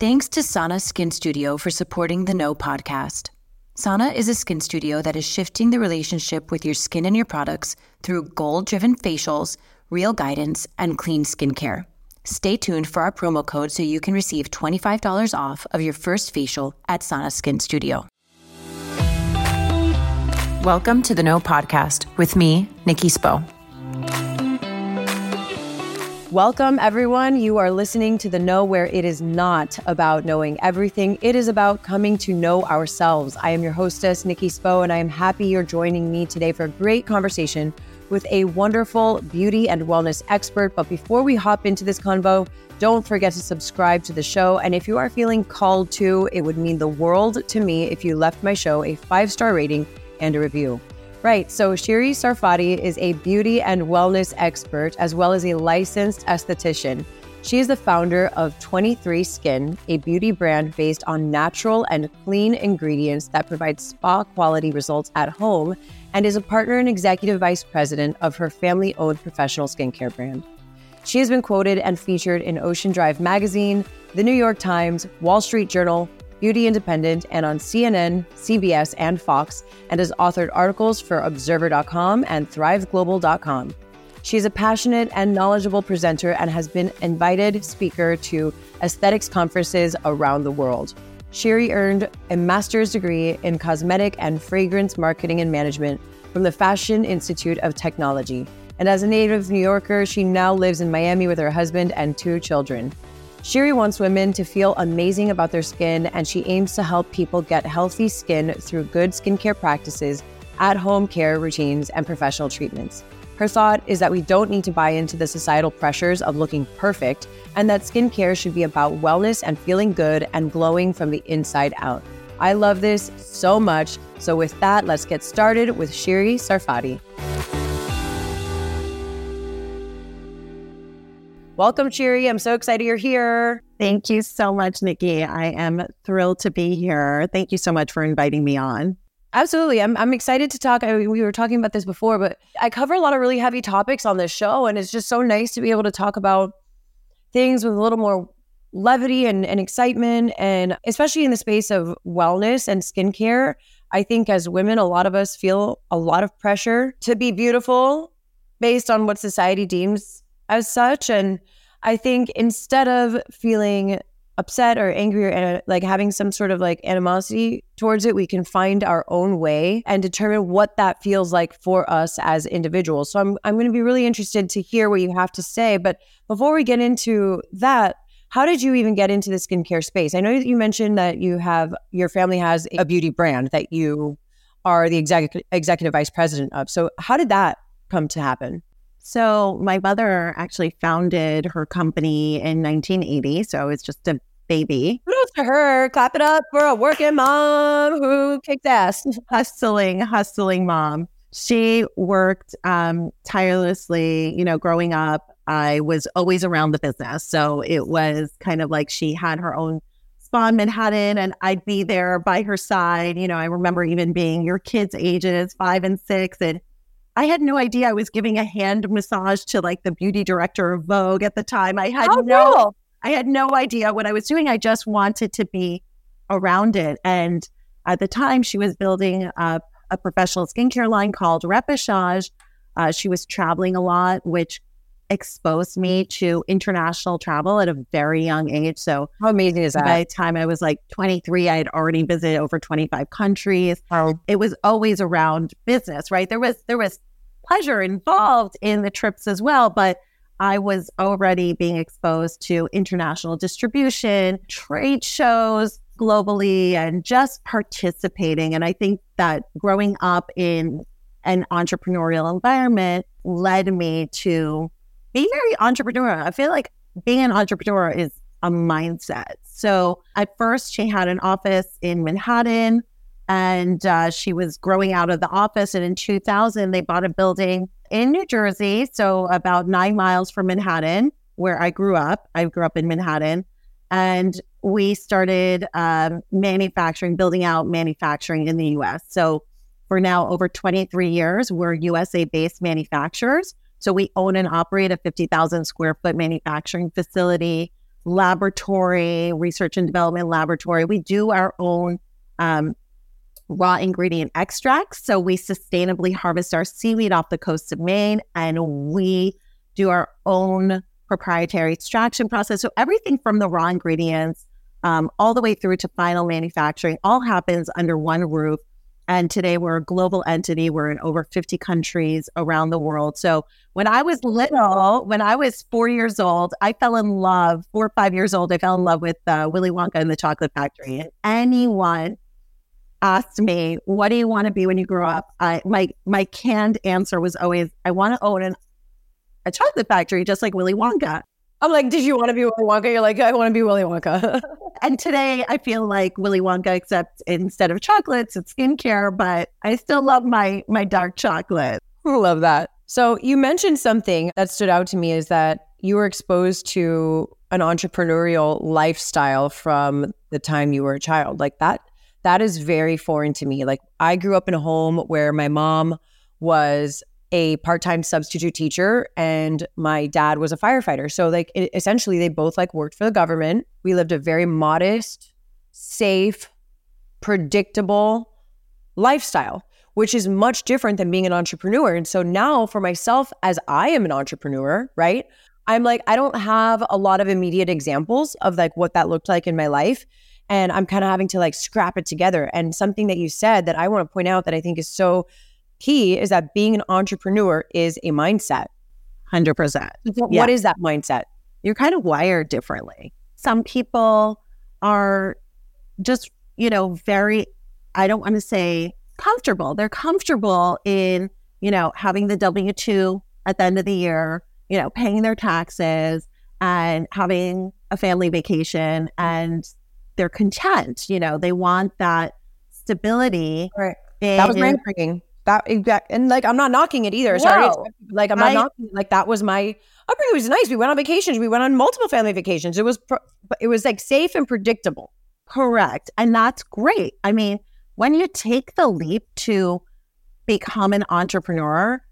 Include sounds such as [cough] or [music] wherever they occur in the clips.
Thanks to Sana Skin Studio for supporting the No podcast. Sana is a skin studio that is shifting the relationship with your skin and your products through goal driven facials, real guidance, and clean skincare. Stay tuned for our promo code so you can receive $25 off of your first facial at Sana Skin Studio. Welcome to the No Podcast with me, Nikki Spo. Welcome, everyone. You are listening to the Know, where it is not about knowing everything. It is about coming to know ourselves. I am your hostess, Nikki Spo, and I am happy you're joining me today for a great conversation with a wonderful beauty and wellness expert. But before we hop into this convo, don't forget to subscribe to the show. And if you are feeling called to, it would mean the world to me if you left my show a five star rating and a review. Right. So Shiri Sarfati is a beauty and wellness expert as well as a licensed esthetician. She is the founder of 23 Skin, a beauty brand based on natural and clean ingredients that provide spa quality results at home, and is a partner and executive vice president of her family owned professional skincare brand. She has been quoted and featured in Ocean Drive magazine, The New York Times, Wall Street Journal, Beauty Independent, and on CNN, CBS, and Fox, and has authored articles for Observer.com and ThriveGlobal.com. She is a passionate and knowledgeable presenter and has been invited speaker to aesthetics conferences around the world. Shiri earned a master's degree in cosmetic and fragrance marketing and management from the Fashion Institute of Technology. And as a native New Yorker, she now lives in Miami with her husband and two children. Shiri wants women to feel amazing about their skin, and she aims to help people get healthy skin through good skincare practices, at home care routines, and professional treatments. Her thought is that we don't need to buy into the societal pressures of looking perfect, and that skincare should be about wellness and feeling good and glowing from the inside out. I love this so much. So, with that, let's get started with Shiri Sarfati. Welcome, Shiri. I'm so excited you're here. Thank you so much, Nikki. I am thrilled to be here. Thank you so much for inviting me on. Absolutely. I'm, I'm excited to talk. I mean, we were talking about this before, but I cover a lot of really heavy topics on this show. And it's just so nice to be able to talk about things with a little more levity and, and excitement. And especially in the space of wellness and skincare, I think as women, a lot of us feel a lot of pressure to be beautiful based on what society deems as such. And I think instead of feeling upset or angry or uh, like having some sort of like animosity towards it, we can find our own way and determine what that feels like for us as individuals. So I'm I'm going to be really interested to hear what you have to say. But before we get into that, how did you even get into the skincare space? I know that you mentioned that you have your family has a beauty brand that you are the executive vice president of. So how did that come to happen? So my mother actually founded her company in 1980. So I was just a baby. Kudos to her. Clap it up for a working mom who kicked ass. [laughs] hustling, hustling mom. She worked um, tirelessly, you know, growing up. I was always around the business. So it was kind of like she had her own spa in Manhattan and I'd be there by her side. You know, I remember even being your kids' ages, five and six, and I had no idea I was giving a hand massage to like the beauty director of Vogue at the time. I had How no cool. I had no idea what I was doing. I just wanted to be around it. And at the time she was building up a professional skincare line called Repechage. Uh, she was traveling a lot, which exposed me to international travel at a very young age. So how amazing is that? By the time I was like 23, I had already visited over 25 countries. It was always around business, right? There was there was pleasure involved in the trips as well. But I was already being exposed to international distribution, trade shows globally, and just participating. And I think that growing up in an entrepreneurial environment led me to be very entrepreneurial. I feel like being an entrepreneur is a mindset. So at first, she had an office in Manhattan and uh, she was growing out of the office. And in 2000, they bought a building in New Jersey, so about nine miles from Manhattan, where I grew up. I grew up in Manhattan. And we started um, manufacturing, building out manufacturing in the US. So for now over 23 years, we're USA based manufacturers. So we own and operate a 50,000 square foot manufacturing facility, laboratory, research and development laboratory. We do our own um, raw ingredient extracts. So we sustainably harvest our seaweed off the coast of Maine and we do our own proprietary extraction process. So everything from the raw ingredients um, all the way through to final manufacturing all happens under one roof and today we're a global entity. We're in over 50 countries around the world. So when I was little, when I was four years old, I fell in love, four or five years old, I fell in love with uh, Willy Wonka and the Chocolate Factory. And anyone asked me, what do you want to be when you grow up? I, my, my canned answer was always, I want to own an, a chocolate factory, just like Willy Wonka. I'm like, did you want to be Willy Wonka? You're like, I want to be Willy Wonka. [laughs] and today I feel like Willy Wonka, except instead of chocolates, it's skincare, but I still love my my dark chocolate. I love that. So you mentioned something that stood out to me is that you were exposed to an entrepreneurial lifestyle from the time you were a child. Like that, that is very foreign to me. Like I grew up in a home where my mom was a part-time substitute teacher and my dad was a firefighter. So like it, essentially they both like worked for the government. We lived a very modest, safe, predictable lifestyle, which is much different than being an entrepreneur. And so now for myself as I am an entrepreneur, right? I'm like I don't have a lot of immediate examples of like what that looked like in my life and I'm kind of having to like scrap it together. And something that you said that I want to point out that I think is so key is that being an entrepreneur is a mindset. 100%. What yeah. is that mindset? You're kind of wired differently. Some people are just, you know, very, I don't want to say comfortable. They're comfortable in, you know, having the W 2 at the end of the year, you know, paying their taxes and having a family vacation and they're content. You know, they want that stability. Right. that was my upbringing that exact and like I'm not knocking it either. Sorry, no, like I'm not I, knocking. Like that was my upbringing was nice. We went on vacations. We went on multiple family vacations. It was it was like safe and predictable. Correct, and that's great. I mean, when you take the leap to become an entrepreneur,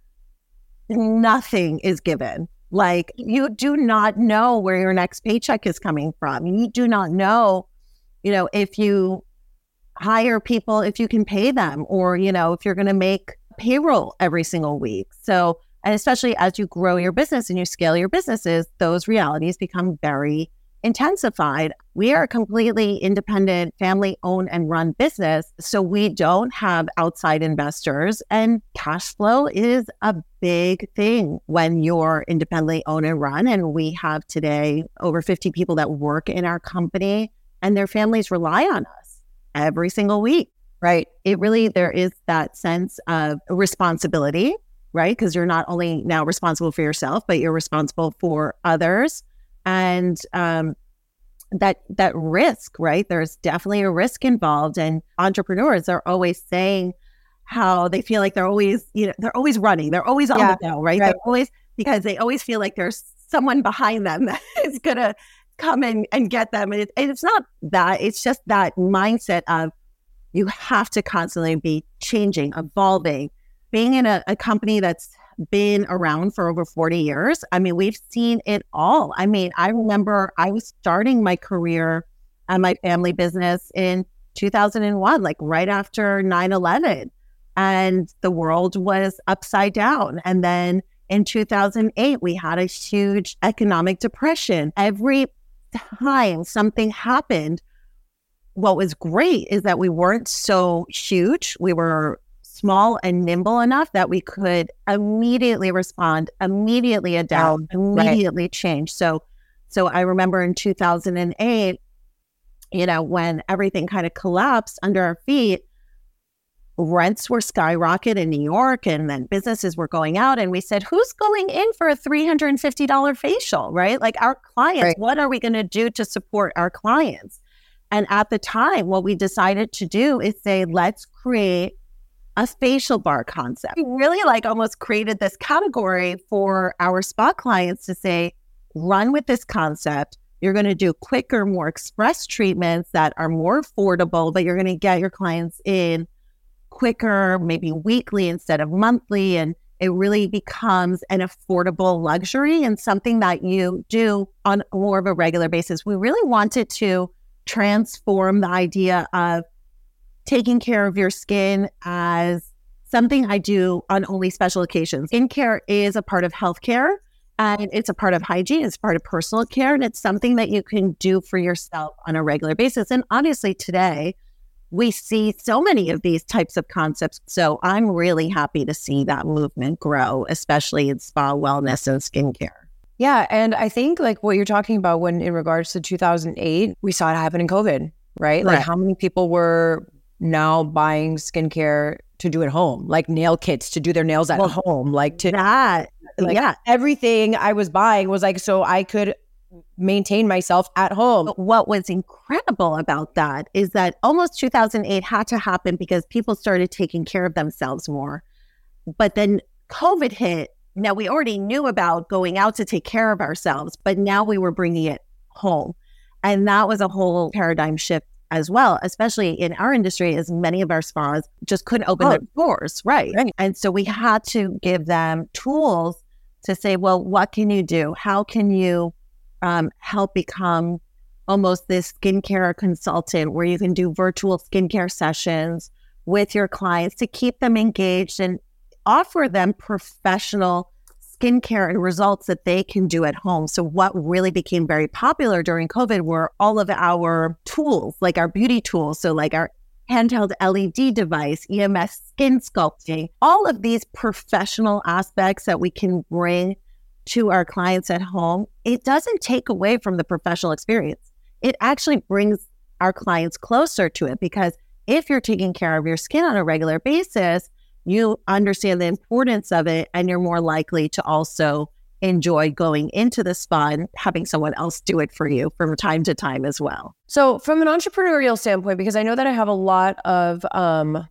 nothing is given. Like you do not know where your next paycheck is coming from. You do not know, you know, if you hire people if you can pay them or you know if you're going to make payroll every single week. So and especially as you grow your business and you scale your businesses those realities become very intensified. We are a completely independent family owned and run business so we don't have outside investors and cash flow is a big thing when you're independently owned and run and we have today over 50 people that work in our company and their families rely on us every single week, right? It really, there is that sense of responsibility, right? Because you're not only now responsible for yourself, but you're responsible for others. And, um, that that risk, right? There's definitely a risk involved, and entrepreneurs are always saying how they feel like they're always, you know, they're always running, they're always on yeah, the go, right? right? They're always because they always feel like there's someone behind them [laughs] that is gonna come and, and get them. And, it, it's not that, it's just that mindset of you have to constantly be changing, evolving. Being in a, a company that's been around for over 40 years, I mean, we've seen it all. I mean, I remember I was starting my career and my family business in 2001, like right after 9 11. And the world was upside down. And then in 2008, we had a huge economic depression. Every time something happened, what was great is that we weren't so huge. We were small and nimble enough that we could immediately respond, immediately adapt, immediately right. change. So, so I remember in 2008, you know, when everything kind of collapsed under our feet, rents were skyrocketing in New York and then businesses were going out. And we said, who's going in for a $350 facial, right? Like our clients, right. what are we going to do to support our clients? And at the time, what we decided to do is say, let's create a facial bar concept. We really like almost created this category for our spa clients to say, run with this concept. You're going to do quicker, more express treatments that are more affordable, but you're going to get your clients in quicker, maybe weekly instead of monthly. And it really becomes an affordable luxury and something that you do on more of a regular basis. We really wanted to transform the idea of taking care of your skin as something I do on only special occasions. Skincare is a part of healthcare and it's a part of hygiene, it's part of personal care, and it's something that you can do for yourself on a regular basis. And honestly, today, we see so many of these types of concepts. So I'm really happy to see that movement grow, especially in spa wellness and skincare. Yeah. And I think like what you're talking about when in regards to 2008, we saw it happen in COVID, right? right. Like how many people were now buying skincare to do at home, like nail kits to do their nails at well, home, like to that. Like yeah. Everything I was buying was like so I could maintain myself at home. But what was incredible about that is that almost 2008 had to happen because people started taking care of themselves more. But then COVID hit. Now we already knew about going out to take care of ourselves, but now we were bringing it home. And that was a whole paradigm shift as well, especially in our industry, as many of our spas just couldn't open oh, their doors. Right. right. And so we had to give them tools to say, well, what can you do? How can you um, help become almost this skincare consultant where you can do virtual skincare sessions with your clients to keep them engaged and offer them professional skincare and results that they can do at home. So, what really became very popular during COVID were all of our tools, like our beauty tools. So, like our handheld LED device, EMS skin sculpting, all of these professional aspects that we can bring to our clients at home, it doesn't take away from the professional experience. It actually brings our clients closer to it because if you're taking care of your skin on a regular basis, you understand the importance of it and you're more likely to also enjoy going into the spa and having someone else do it for you from time to time as well. So, from an entrepreneurial standpoint, because I know that I have a lot of um,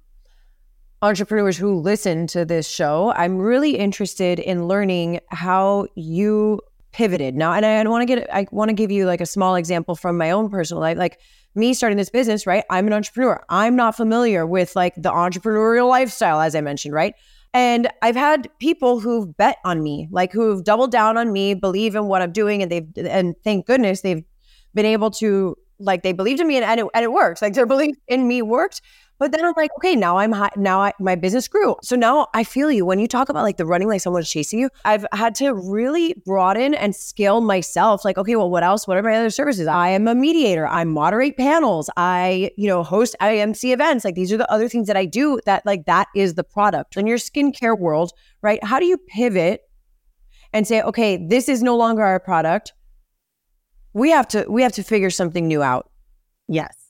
entrepreneurs who listen to this show, I'm really interested in learning how you pivoted. Now, and I want to get I want to give you like a small example from my own personal life. Like me starting this business, right? I'm an entrepreneur. I'm not familiar with like the entrepreneurial lifestyle as I mentioned, right? And I've had people who've bet on me, like who've doubled down on me, believe in what I'm doing and they've and thank goodness they've been able to like they believed in me and, and it, and it works. Like their belief in me worked. But then I'm like, okay, now I'm high. Now I, my business grew. So now I feel you when you talk about like the running like someone's chasing you. I've had to really broaden and scale myself. Like, okay, well, what else? What are my other services? I am a mediator. I moderate panels. I, you know, host IMC events. Like these are the other things that I do that like that is the product. In your skincare world, right? How do you pivot and say, okay, this is no longer our product? We have to we have to figure something new out. Yes.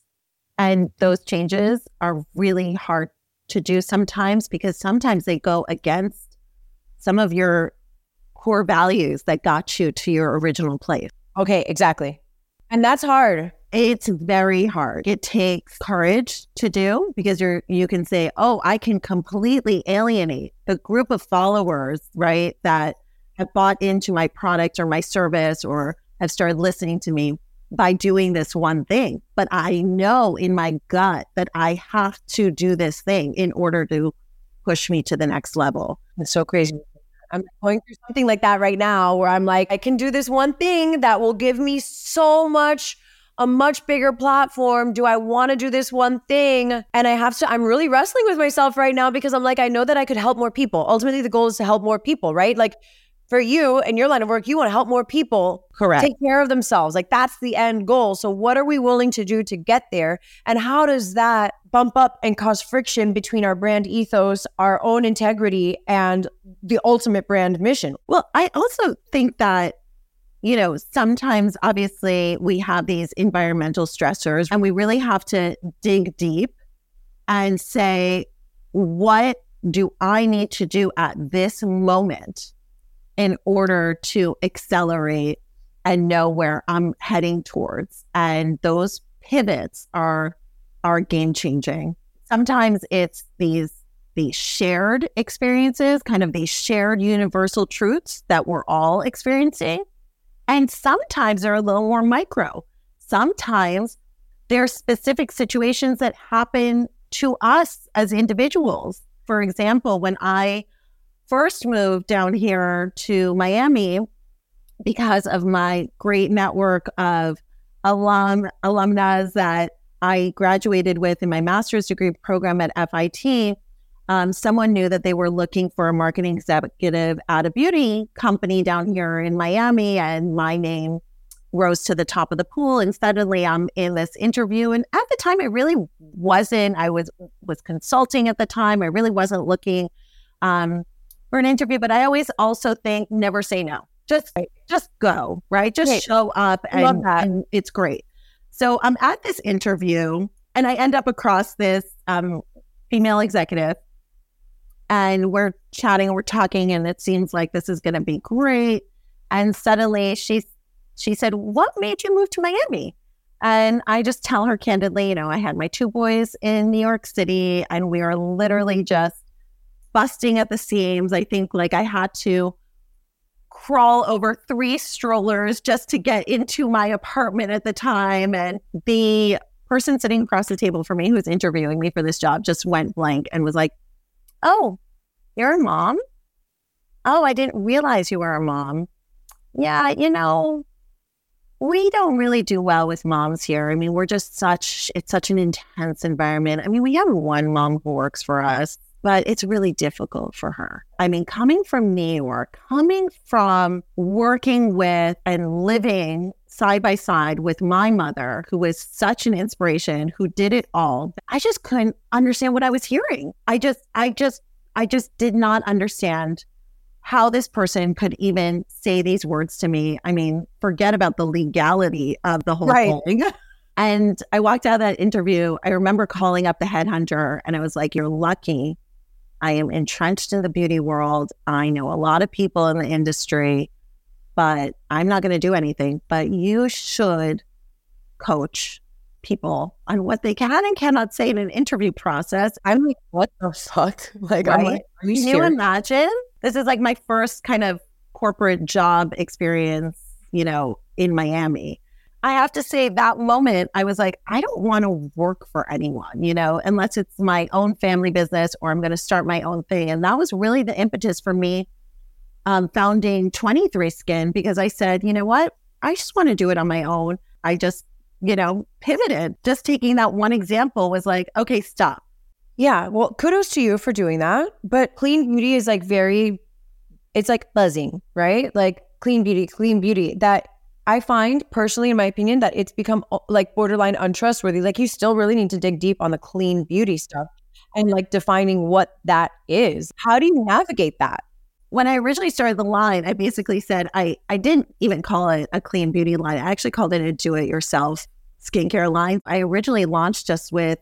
And those changes are really hard to do sometimes because sometimes they go against some of your core values that got you to your original place. Okay, exactly. And that's hard. It's very hard. It takes courage to do because you're you can say, "Oh, I can completely alienate the group of followers, right, that have bought into my product or my service or have started listening to me by doing this one thing, but I know in my gut that I have to do this thing in order to push me to the next level. It's so crazy. I'm going through something like that right now where I'm like, I can do this one thing that will give me so much a much bigger platform. Do I want to do this one thing? And I have to, I'm really wrestling with myself right now because I'm like, I know that I could help more people. Ultimately, the goal is to help more people, right? Like for you and your line of work, you want to help more people correct take care of themselves. Like that's the end goal. So what are we willing to do to get there? And how does that bump up and cause friction between our brand ethos, our own integrity, and the ultimate brand mission? Well, I also think that you know, sometimes obviously we have these environmental stressors and we really have to dig deep and say, what do I need to do at this moment in order to accelerate and know where I'm heading towards? And those pivots are are game changing. Sometimes it's these these shared experiences, kind of these shared universal truths that we're all experiencing. And sometimes they're a little more micro. Sometimes there are specific situations that happen to us as individuals. For example, when I first moved down here to Miami because of my great network of alum alumnas that I graduated with in my master's degree program at FIT, um, someone knew that they were looking for a marketing executive at a beauty company down here in Miami, and my name rose to the top of the pool and suddenly I'm in this interview. And at the time I really wasn't I was was consulting at the time. I really wasn't looking um, for an interview but I always also think never say no just right. just go right just right. show up and, and, it's great so I'm at this interview and I end up across this um, female executive and we're chatting and we're talking and it seems like this is going to be great and suddenly she she said, What made you move to Miami? And I just tell her candidly, you know, I had my two boys in New York City and we were literally just busting at the seams. I think like I had to crawl over three strollers just to get into my apartment at the time. And the person sitting across the table from me who was interviewing me for this job just went blank and was like, Oh, you're a mom? Oh, I didn't realize you were a mom. Yeah, you know, we don't really do well with moms here. I mean, we're just such, it's such an intense environment. I mean, we have one mom who works for us, but it's really difficult for her. I mean, coming from New York, coming from working with and living side by side with my mother, who was such an inspiration, who did it all, I just couldn't understand what I was hearing. I just, I just, I just did not understand how this person could even say these words to me. I mean, forget about the legality of the whole right. thing. And I walked out of that interview. I remember calling up the headhunter and I was like, You're lucky. I am entrenched in the beauty world. I know a lot of people in the industry, but I'm not going to do anything. But you should coach people on what they can and cannot say in an interview process. I'm like, what the fuck? [laughs] Like, right? I'm like, can you imagine? this is like my first kind of corporate job experience, you know, in Miami. I have to say that moment, I was like, I don't want to work for anyone, you know, unless it's my own family business or I'm going to start my own thing. And that was really the impetus for me um, founding 23 Skin because I said, you know what? I just want to do it on my own. I just, you know, pivoted. Just taking that one example was like, okay, stop. Yeah. Well, kudos to you for doing that. But clean beauty is like very, it's like buzzing, right? Like clean beauty, clean beauty. That I find personally, in my opinion, that it's become uh, like borderline untrustworthy. Like you still really need to dig deep on the clean beauty stuff and like defining what that is. How do you navigate that? When I originally started the line, I basically said I I didn't even call it a clean beauty line. I actually called it a do it yourself skincare line. I originally launched just with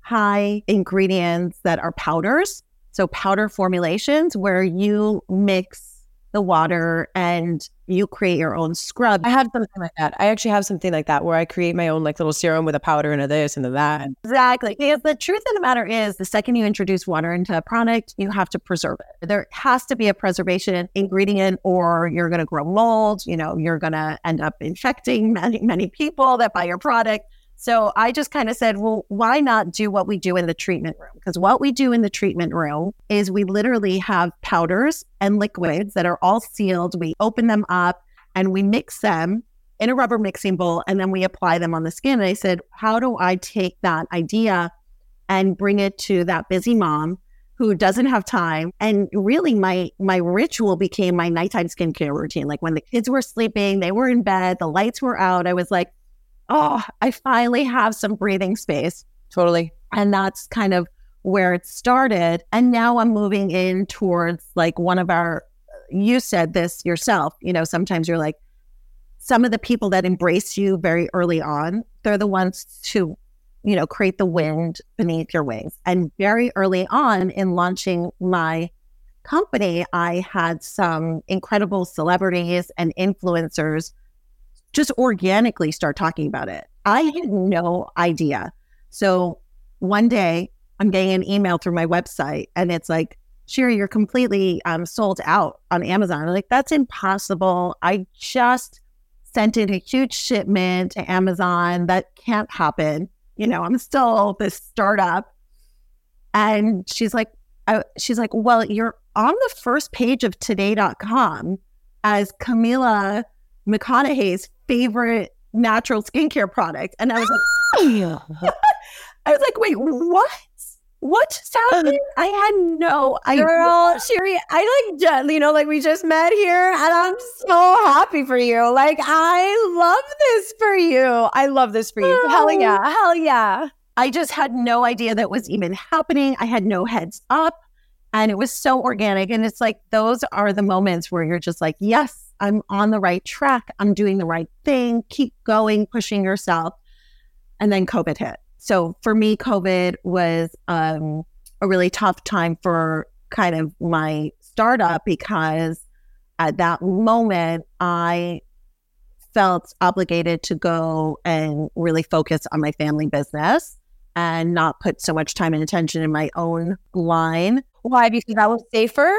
high ingredients that are powders. So, powder formulations where you mix the water and you create your own scrub. I have something like that. I actually have something like that where I create my own like little serum with a powder and a this and a that. Exactly. Because the truth of the matter is the second you introduce water into a product, you have to preserve it. There has to be a preservation ingredient or you're going to grow mold, you know, you're going to end up infecting many, many people that buy your product. So I just kind of said, well, why not do what we do in the treatment room? Because what we do in the treatment room is we literally have powders and liquids that are all sealed. We open them up and we mix them in a rubber mixing bowl and then we apply them on the skin. And I said, how do I take that idea and bring it to that busy mom who doesn't have time? And really my my ritual became my nighttime skincare routine. Like when the kids were sleeping, they were in bed, the lights were out. I was like, oh, I finally have some breathing space. Totally. And that's kind of where it started. And now I'm moving in towards like one of our, you said this yourself, you know, sometimes you're like, some of the people that embrace you very early on, they're the ones to, you know, create the wind beneath your wings. And very early on in launching my company, I had some incredible celebrities and influencers just organically start talking about it. I had no idea. So one day I'm getting an email through my website and it's like, Shiri, you're completely um, sold out on Amazon. I'm like, that's impossible. I just sent in a huge shipment to Amazon. That can't happen. You know, I'm still this startup. And she's like, I, she's like, well, you're on the first page of today.com as Camila McConaughey's favorite natural skincare product. And I was like, [laughs] I was like, wait, what? What sounded? Uh, I had no idea. Girl, Shiri, I like, you know, like we just met here and I'm so happy for you. Like, I love this for you. I love this for you. Oh. Hell yeah. Hell yeah. I just had no idea that was even happening. I had no heads up and it was so organic. And it's like, those are the moments where you're just like, yes, I'm on the right track. I'm doing the right thing. Keep going, pushing yourself. And then COVID hit. So for me, COVID was um, a really tough time for kind of my startup because at that moment, I felt obligated to go and really focus on my family business and not put so much time and attention in my own line. Why? Because that was safer?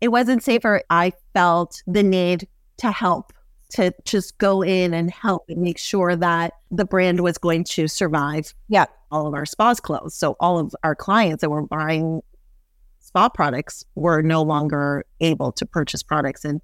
It wasn't safer. I felt the need to help to just go in and help and make sure that the brand was going to survive. Yeah. All of our spas closed. So all of our clients that were buying spa products were no longer able to purchase products. And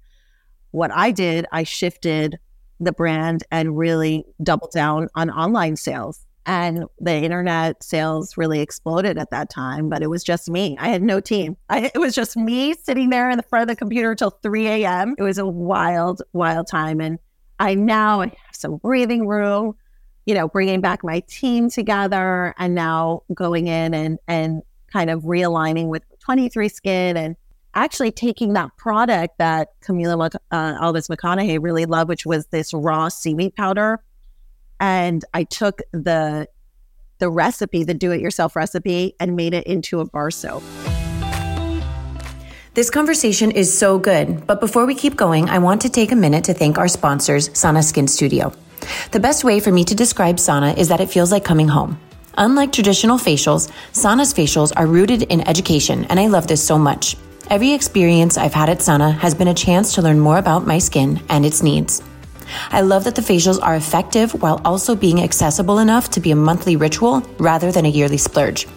what I did, I shifted the brand and really doubled down on online sales. And the internet sales really exploded at that time, but it was just me. I had no team. I, it was just me sitting there in the front of the computer till 3 a.m. It was a wild, wild time. And I now have some breathing room, you know, bringing back my team together and now going in and, and kind of realigning with 23 Skin and actually taking that product that Camila uh, Alves McConaughey really loved, which was this raw seaweed powder and I took the the recipe, the do-it-yourself recipe, and made it into a bar soap. This conversation is so good, but before we keep going, I want to take a minute to thank our sponsors, Sana Skin Studio. The best way for me to describe Sana is that it feels like coming home. Unlike traditional facials, Sana's facials are rooted in education, and I love this so much. Every experience I've had at Sana has been a chance to learn more about my skin and its needs. I love that the facials are effective while also being accessible enough to be a monthly ritual rather than a yearly splurge.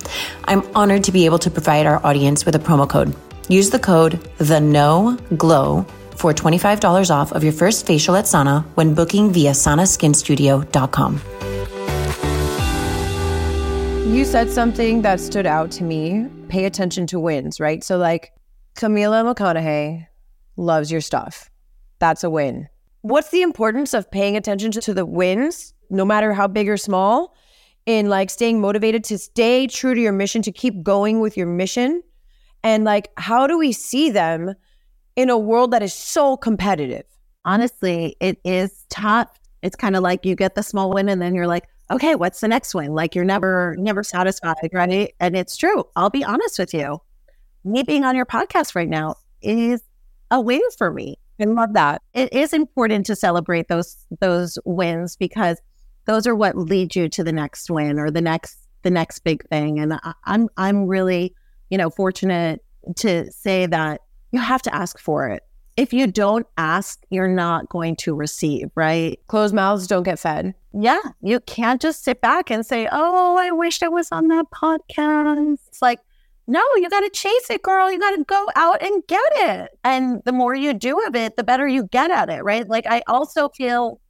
I'm honored to be able to provide our audience with a promo code. Use the code the no glow for $25 off of your first facial at Sana when booking via sanaskinstudio.com. You said something that stood out to me. Pay attention to wins, right? So, like Camila McConaughey loves your stuff. That's a win what's the importance of paying attention to, the wins, no matter how big or small, in like staying motivated to stay true to your mission, to keep going with your mission? And like, how do we see them in a world that is so competitive? Honestly, it is tough. It's kind of like you get the small win and then you're like, okay, what's the next win? Like you're never, never satisfied, right? And it's true. I'll be honest with you. Me being on your podcast right now is a win for me. I love that. It is important to celebrate those those wins because those are what lead you to the next win or the next the next big thing. And I, I'm I'm really you know fortunate to say that you have to ask for it. If you don't ask, you're not going to receive, right? Closed mouths don't get fed. Yeah. You can't just sit back and say, Oh, I wish I was on that podcast. It's like, no, you got to chase it, girl. You got to go out and get it. And the more you do of it, the better you get at it, right? Like, I also feel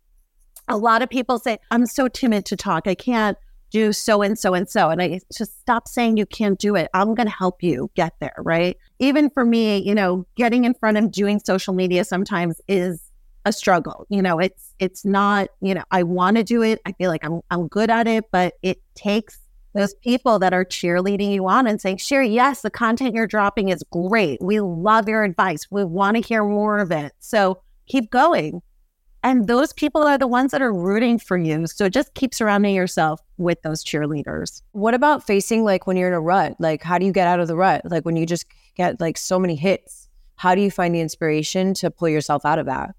a lot of people say, I'm so timid to talk. I can't do so and so and so. And I just stop saying you can't do it. I'm going to help you get there, right? Even for me, you know, getting in front of doing social media sometimes is a struggle. You know, it's it's not, you know, I want to do it. I feel like I'm I'm good at it, but it takes those people that are cheerleading you on and saying, sure, yes, the content you're dropping is great. We love your advice. We want to hear more of it. So keep going. And those people are the ones that are rooting for you. So just keep surrounding yourself with those cheerleaders. What about facing like when you're in a rut? Like, how do you get out of the rut? Like, when you just get like so many hits, how do you find the inspiration to pull yourself out of that?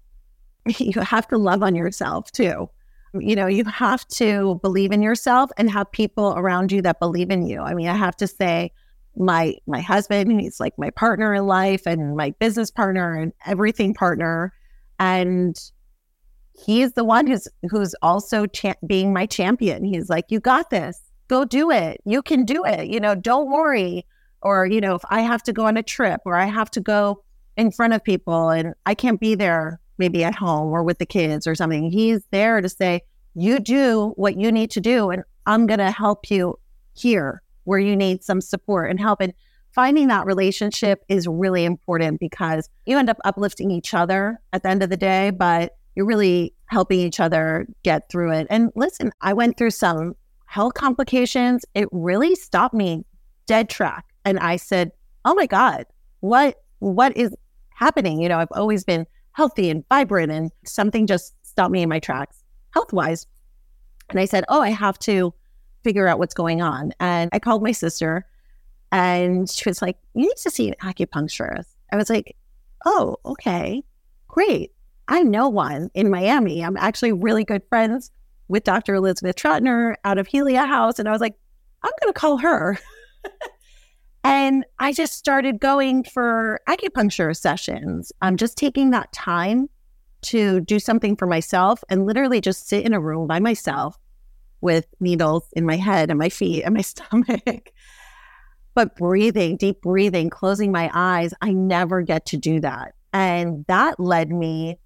[laughs] You have to love on yourself too. You know, you have to believe in yourself and have people around you that believe in you. I mean, I have to say, my my husband, he's like my partner in life and my business partner and everything partner, and he's the one who's who's also cha- being my champion. He's like, "You got this. Go do it. You can do it. You know, don't worry." Or you know, if I have to go on a trip or I have to go in front of people and I can't be there maybe at home or with the kids or something. He's there to say, you do what you need to do, and I'm going to help you here where you need some support and help. And finding that relationship is really important because you end up uplifting each other at the end of the day, but you're really helping each other get through it. And listen, I went through some health complications. It really stopped me dead track. And I said, Oh my God, what what is happening? You know, I've always been healthy and vibrant, and something just stopped me in my tracks health wise. And I said, Oh, I have to figure out what's going on. And I called my sister and she was like, You need to see an acupuncturist. I was like, Oh, okay, great. I know one in Miami. I'm actually really good friends with Dr. Elizabeth Trattner out of Helia House. And I was like, I'm going to call her. [laughs] And I just started going for acupuncture sessions. I'm just taking that time to do something for myself and literally just sit in a room by myself with needles in my head and my feet and my [laughs] stomach. but breathing, deep breathing, closing my eyes, I never get to do that. And that led me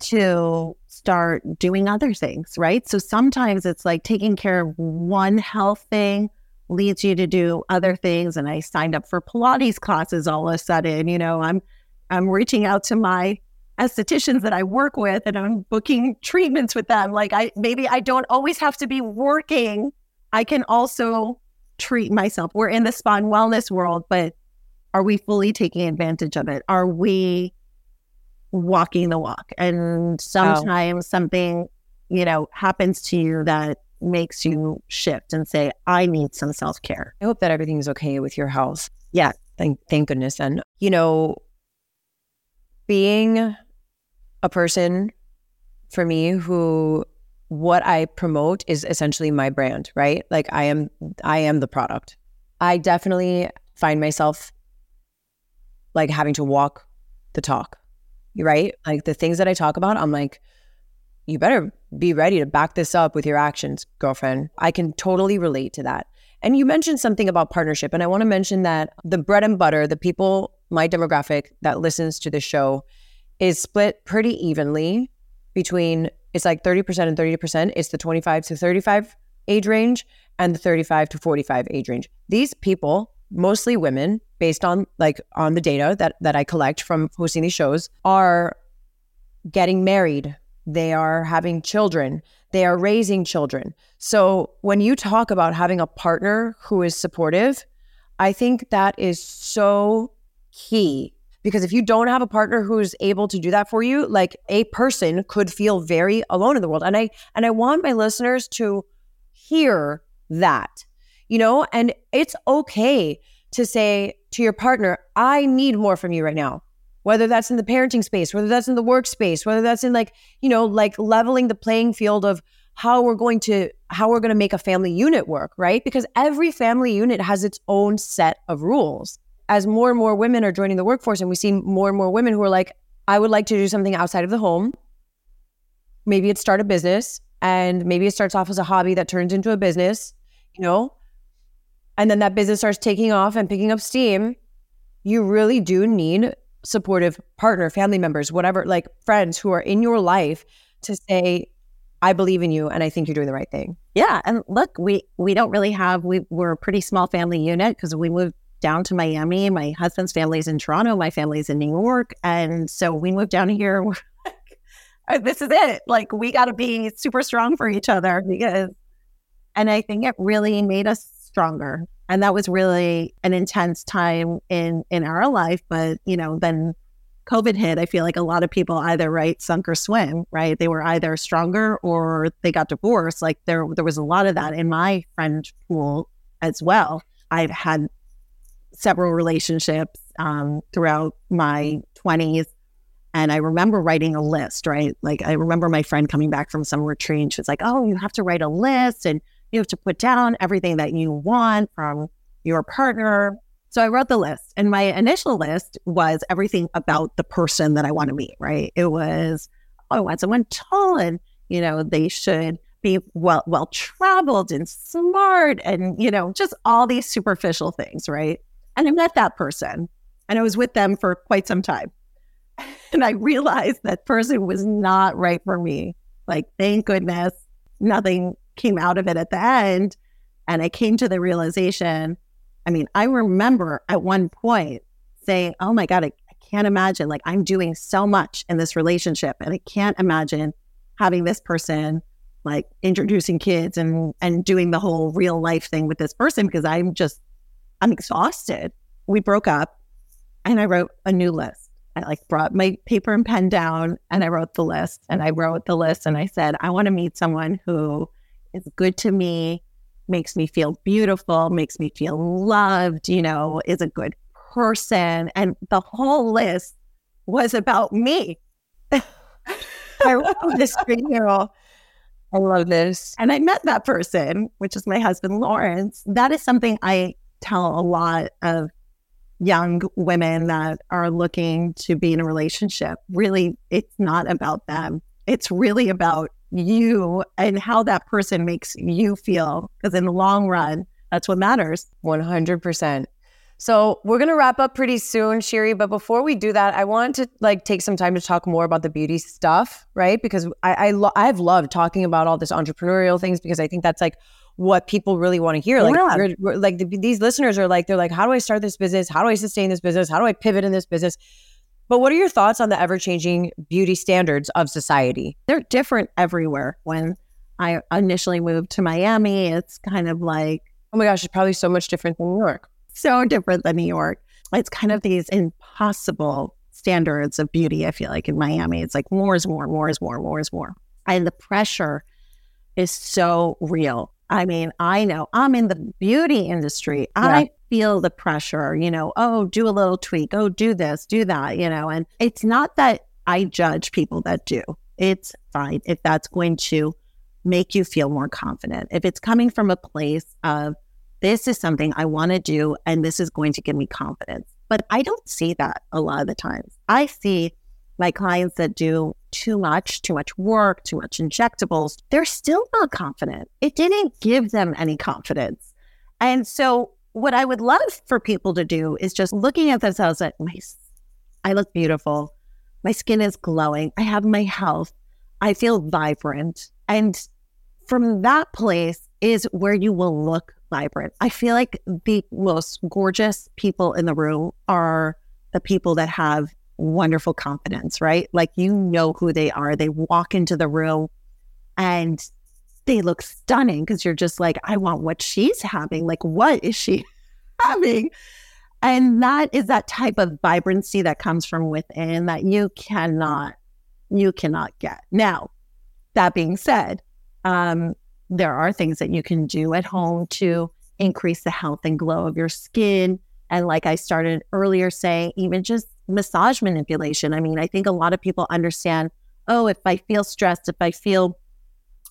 to start doing other things, right? So sometimes it's like taking care of one health thing leads you to do other things. And I signed up for Pilates classes all of a sudden. You know, I'm I'm reaching out to my estheticians that I work with and I'm booking treatments with them. Like I maybe I don't always have to be working. I can also treat myself. We're in the spa and wellness world, but are we fully taking advantage of it? Are we walking the walk? And oh. sometimes oh. something, you know, happens to you that makes you shift and say, I need some self care. I hope that everything's okay with your health. Yeah. Thank, thank goodness. And, you know, being a person for me who what I promote is essentially my brand, right? Like I am I am the product. I definitely find myself like having to walk the talk. Right? Like the things that I talk about, I'm like, you better be ready to back this up with your actions, girlfriend. I can totally relate to that. And you mentioned something about partnership. And I want to mention that the bread and butter, the people, my demographic that listens to the show, is split pretty evenly between it's like 30% and 30%. It's the 25 to 35 age range and the 35 to 45 age range. These people, mostly women, based on like on the data that that I collect from hosting these shows, are getting married they are having children, they are raising children. So when you talk about having a partner who is supportive, I think that is so key because if you don't have a partner who's able to do that for you, like a person could feel very alone in the world. And I and I want my listeners to hear that. You know, and it's okay to say to your partner, I need more from you right now whether that's in the parenting space, whether that's in the workspace, whether that's in like, you know, like leveling the playing field of how we're going to how we're going to make a family unit work, right? Because every family unit has its own set of rules. As more and more women are joining the workforce and we see more and more women who are like, I would like to do something outside of the home. Maybe it's start a business and maybe it starts off as a hobby that turns into a business, you know? And then that business starts taking off and picking up steam. You really do need supportive partner, family members, whatever, like friends who are in your life to say, I believe in you and I think you're doing the right thing. Yeah. And look, we we don't really have we we're a pretty small family unit because we moved down to Miami. My husband's family's in Toronto, my family's in New York. And so we moved down here. [laughs] this is it. Like we gotta be super strong for each other because and I think it really made us stronger and that was really an intense time in in our life but you know then COVID hit, I feel like a lot of people either right sunk or swim, right? They were either stronger or they got divorced. Like there there was a lot of that in my friend pool as well. I've had several relationships um, throughout my 20s. And I remember writing a list, right? Like I remember my friend coming back from some retreat and she was like, Oh, you have to write a list and you have to put down everything that you want from your partner. So I wrote the list, and my initial list was everything about the person that I want to meet, right? It was, oh, I want someone tall and, you know, they should be well well traveled and smart and, you know, just all these superficial things, right? And I met that person and I was with them for quite some time. [laughs] And I realized that person was not right for me. Like, thank goodness nothing came out of it at the end. And I came to the realization I mean, I remember at one point saying, Oh my God, I, I can't imagine. Like, I'm doing so much in this relationship, and I can't imagine having this person like introducing kids and and doing the whole real life thing with this person because I'm just I'm exhausted. We broke up and I wrote a new list. I like brought my paper and pen down and I wrote the list and I wrote the list and I said, I want to meet someone who is good to me, makes me feel beautiful, makes me feel loved, you know, is a good person. And the whole list was about me. [laughs] I wrote this girl. I love this. And I met that person, which is my husband, Lawrence. That is something I tell a lot of young women that are looking to be in a relationship. Really, it's not about them. It's really about you and how that person makes you feel. Because in the long run, that's what matters. 100%. So we're gonna wrap up pretty soon, Shiri. But before we do that, I want to like take some time to talk more about the beauty stuff, right? Because I I lo- I've loved talking about all this entrepreneurial things because I think that's like what people really want to hear. Like, yeah. like the, these listeners are like, they're like, how do I start this business? How do I sustain this business? How do I pivot in this business? But what are your thoughts on the ever changing beauty standards of society? They're different everywhere. When I initially moved to Miami, it's kind of like, oh my gosh, it's probably so much different than New York. So different than New York. It's kind of these impossible standards of beauty, I feel like in Miami. It's like more is more, more is more, more is more. And the pressure is so real. I mean, I know I'm in the beauty industry. Yeah. I feel the pressure, you know, oh, do a little tweak, oh, do this, do that, you know, and it's not that I judge people that do. It's fine if that's going to make you feel more confident. If it's coming from a place of this is something I want to do and this is going to give me confidence. But I don't see that a lot of the times. I see my clients that do too much, too much work, too much injectables, they're still not confident. It didn't give them any confidence. And so, what I would love for people to do is just looking at themselves like, my, I look beautiful. My skin is glowing. I have my health. I feel vibrant. And from that place is where you will look vibrant. I feel like the most gorgeous people in the room are the people that have wonderful confidence, right? Like you know who they are. They walk into the room and they look stunning because you're just like, I want what she's having. Like, what is she [laughs] having? And that is that type of vibrancy that comes from within that you cannot, you cannot get. Now, that being said, um, there are things that you can do at home to increase the health and glow of your skin. And like I started earlier saying, even just massage manipulation. I mean, I think a lot of people understand, oh, if I feel stressed, if I feel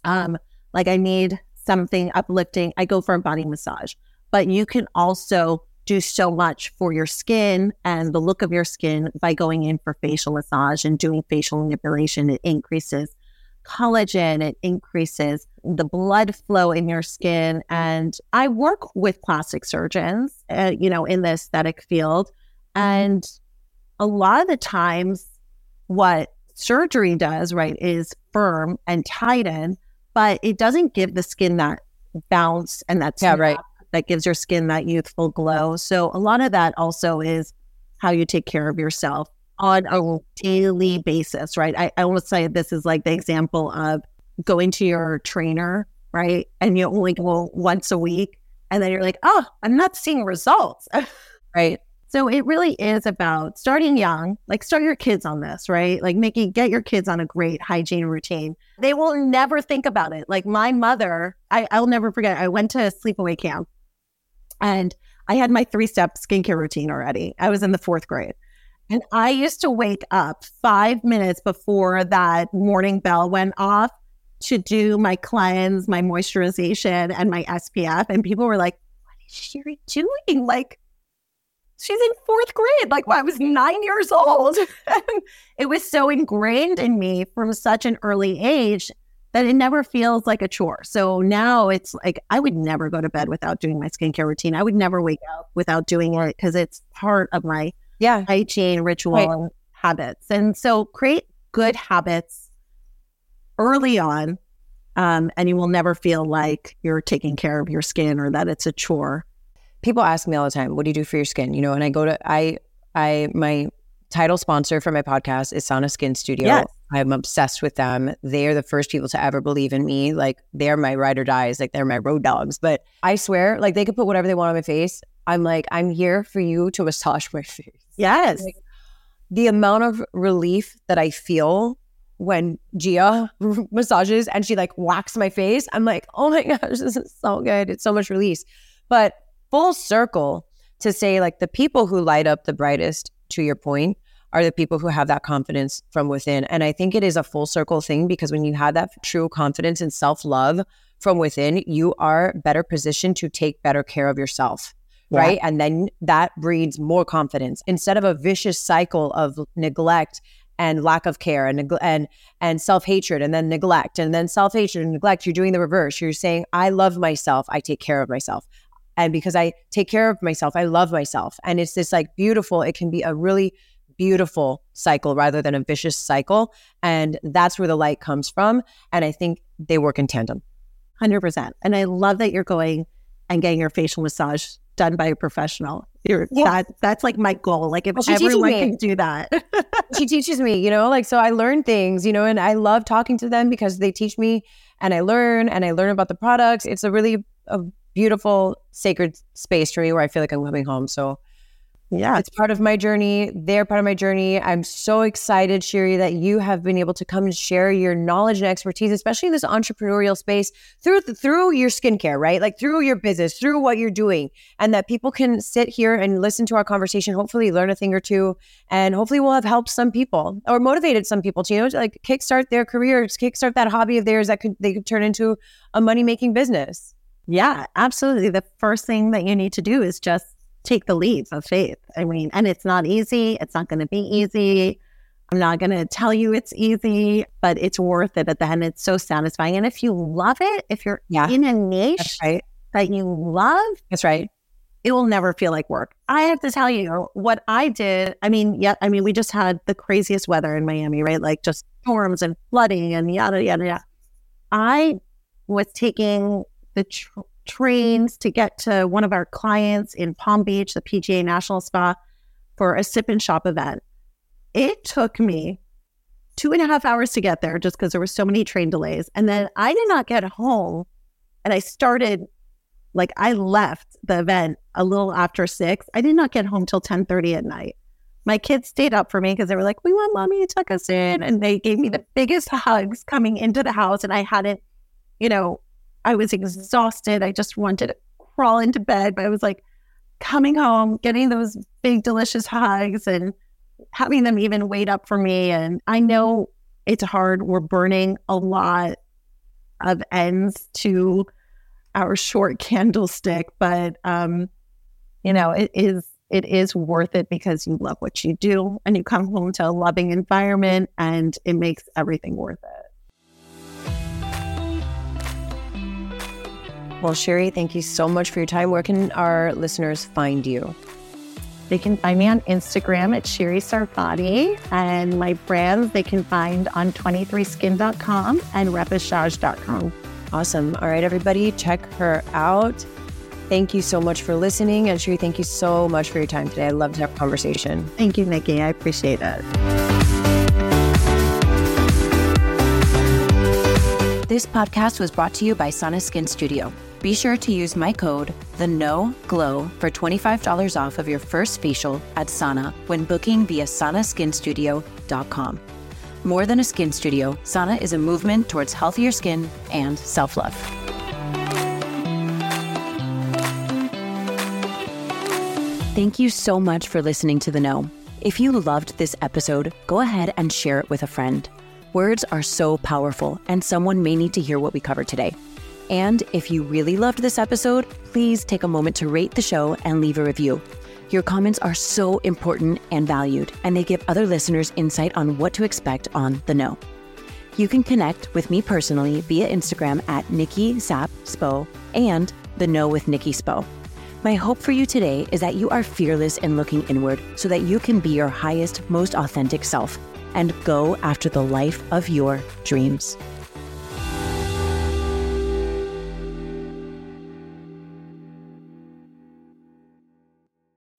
um, like I need something uplifting, I go for a body massage. But you can also do so much for your skin and the look of your skin by going in for facial massage and doing facial manipulation. It increases collagen, it increases the blood flow in your skin. And I work with plastic surgeons, uh, you know, in the aesthetic field. And a lot of the times what surgery does, right, is firm and tighten, but it doesn't give the skin that bounce and that yeah, right. that gives your skin that youthful glow. So a lot of that also is how you take care of yourself on a daily basis, right? I, I want to say this is like the example of going to your trainer, right? And you only go once a week. And then you're like, oh, I'm not seeing results. [laughs] right. So it really is about starting young, like start your kids on this, right? Like making get your kids on a great hygiene routine. They will never think about it. Like my mother, I, I'll never forget. I went to a sleepaway camp and I had my three step skincare routine already. I was in the fourth grade. And I used to wake up five minutes before that morning bell went off to do my cleanse, my moisturization, and my SPF. And people were like, What is Shiri doing? Like, she's in fourth grade. Like, well, I was nine years old. [laughs] it was so ingrained in me from such an early age that it never feels like a chore. So now it's like I would never go to bed without doing my skincare routine. I would never wake up without doing it because it's part of my yeah hygiene ritual right. and habits. And so create good habits early on. Um, and you will never feel like you're taking care of your skin or that it's a chore people ask me all the time, what do you do for your skin? You know, and I go to, I, I, my title sponsor for my podcast is Sana Skin Studio. Yes. I'm obsessed with them. They are the first people to ever believe in me. Like they're my ride or dies, like they're my road dogs. But I swear, like they could put whatever they want on my face. I'm like, I'm here for you to massage my [laughs] face. Yes. Like, the amount of relief that I feel when Gia [laughs] massages and she like whacks my face, I'm like, oh my [laughs] gosh, this is so good. It's so much release. But full circle to say like the people who light up the brightest to your point are the people who have that confidence from within. And i think it is a full circle thing because when you have that true confidence and self-love from within you are better positioned to take better care of yourself yeah. right? And then that breeds more confidence. Instead of a vicious cycle of neglect and lack of care and and and self-hatred and then neglect and then self-hatred and neglect you're doing the reverse. You're saying i love myself. I take care of myself and because I take care of myself, I love myself. And it's this like beautiful, it can be a really beautiful cycle rather than a vicious cycle. And that's where the light comes from. And I think they work in tandem. 100%. And I love that you're going and getting your facial massage done by a professional. You're, that, that's like my goal. Like if well, everyone can do that. [laughs] [laughs] she teaches me, you know, like, so I learn things, you know, and I love talking to them because they teach me and I learn and I learn about the products. It's a really a beautiful, sacred space for me where I feel like I'm coming home. So, yeah, it's part of my journey. They're part of my journey. I'm so excited, Shiri, that you have been able to come and share your knowledge and expertise, especially in this entrepreneurial space through through your skincare, right? Like through your business, through what you're doing, and that people can sit here and listen to our conversation. Hopefully, learn a thing or two, and hopefully, we'll have helped some people or motivated some people to you know like kickstart their careers, kickstart that hobby of theirs that could they could turn into a money making business. Yeah, absolutely. The first thing that you need to do is just take the leap of faith. I mean, and it's not easy. It's not going to be easy. I'm not going to tell you it's easy, but it's worth it at the end. It's so satisfying. And if you love it, if you're yeah, in a niche right. that you love, that's right. It will never feel like work. I have to tell you what I did. I mean, yeah, I mean, we just had the craziest weather in Miami, right? Like just storms and flooding and yada, yada, yada. I was taking the tr- trains to get to one of our clients in Palm Beach, the PGA National Spa, for a sip and shop event. It took me two and a half hours to get there just because there were so many train delays. And then I did not get home. And I started like I left the event a little after six. I did not get home till 10 30 at night. My kids stayed up for me because they were like, We want mommy to tuck us in. And they gave me the biggest [laughs] hugs coming into the house. And I hadn't, you know, I was exhausted. I just wanted to crawl into bed, but I was like coming home, getting those big, delicious hugs and having them even wait up for me. And I know it's hard. We're burning a lot of ends to our short candlestick, but um, you know, it is it is worth it because you love what you do and you come home to a loving environment and it makes everything worth it. Well, Shiri, thank you so much for your time. Where can our listeners find you? They can find me on Instagram at Shiri Sarfati and my brands they can find on 23skin.com and repechage.com. Awesome. All right, everybody, check her out. Thank you so much for listening. And Shiri, thank you so much for your time today. I loved to have a conversation. Thank you, Nikki. I appreciate it. This podcast was brought to you by Sana Skin Studio. Be sure to use my code, the No Glow, for $25 off of your first facial at Sana when booking via sanaskinstudio.com. More than a skin studio, Sana is a movement towards healthier skin and self love. Thank you so much for listening to The Know. If you loved this episode, go ahead and share it with a friend. Words are so powerful, and someone may need to hear what we covered today. And if you really loved this episode, please take a moment to rate the show and leave a review. Your comments are so important and valued, and they give other listeners insight on what to expect on The Know. You can connect with me personally via Instagram at Nikki Sap Spo and The Know with Nikki Spo. My hope for you today is that you are fearless in looking inward so that you can be your highest, most authentic self and go after the life of your dreams.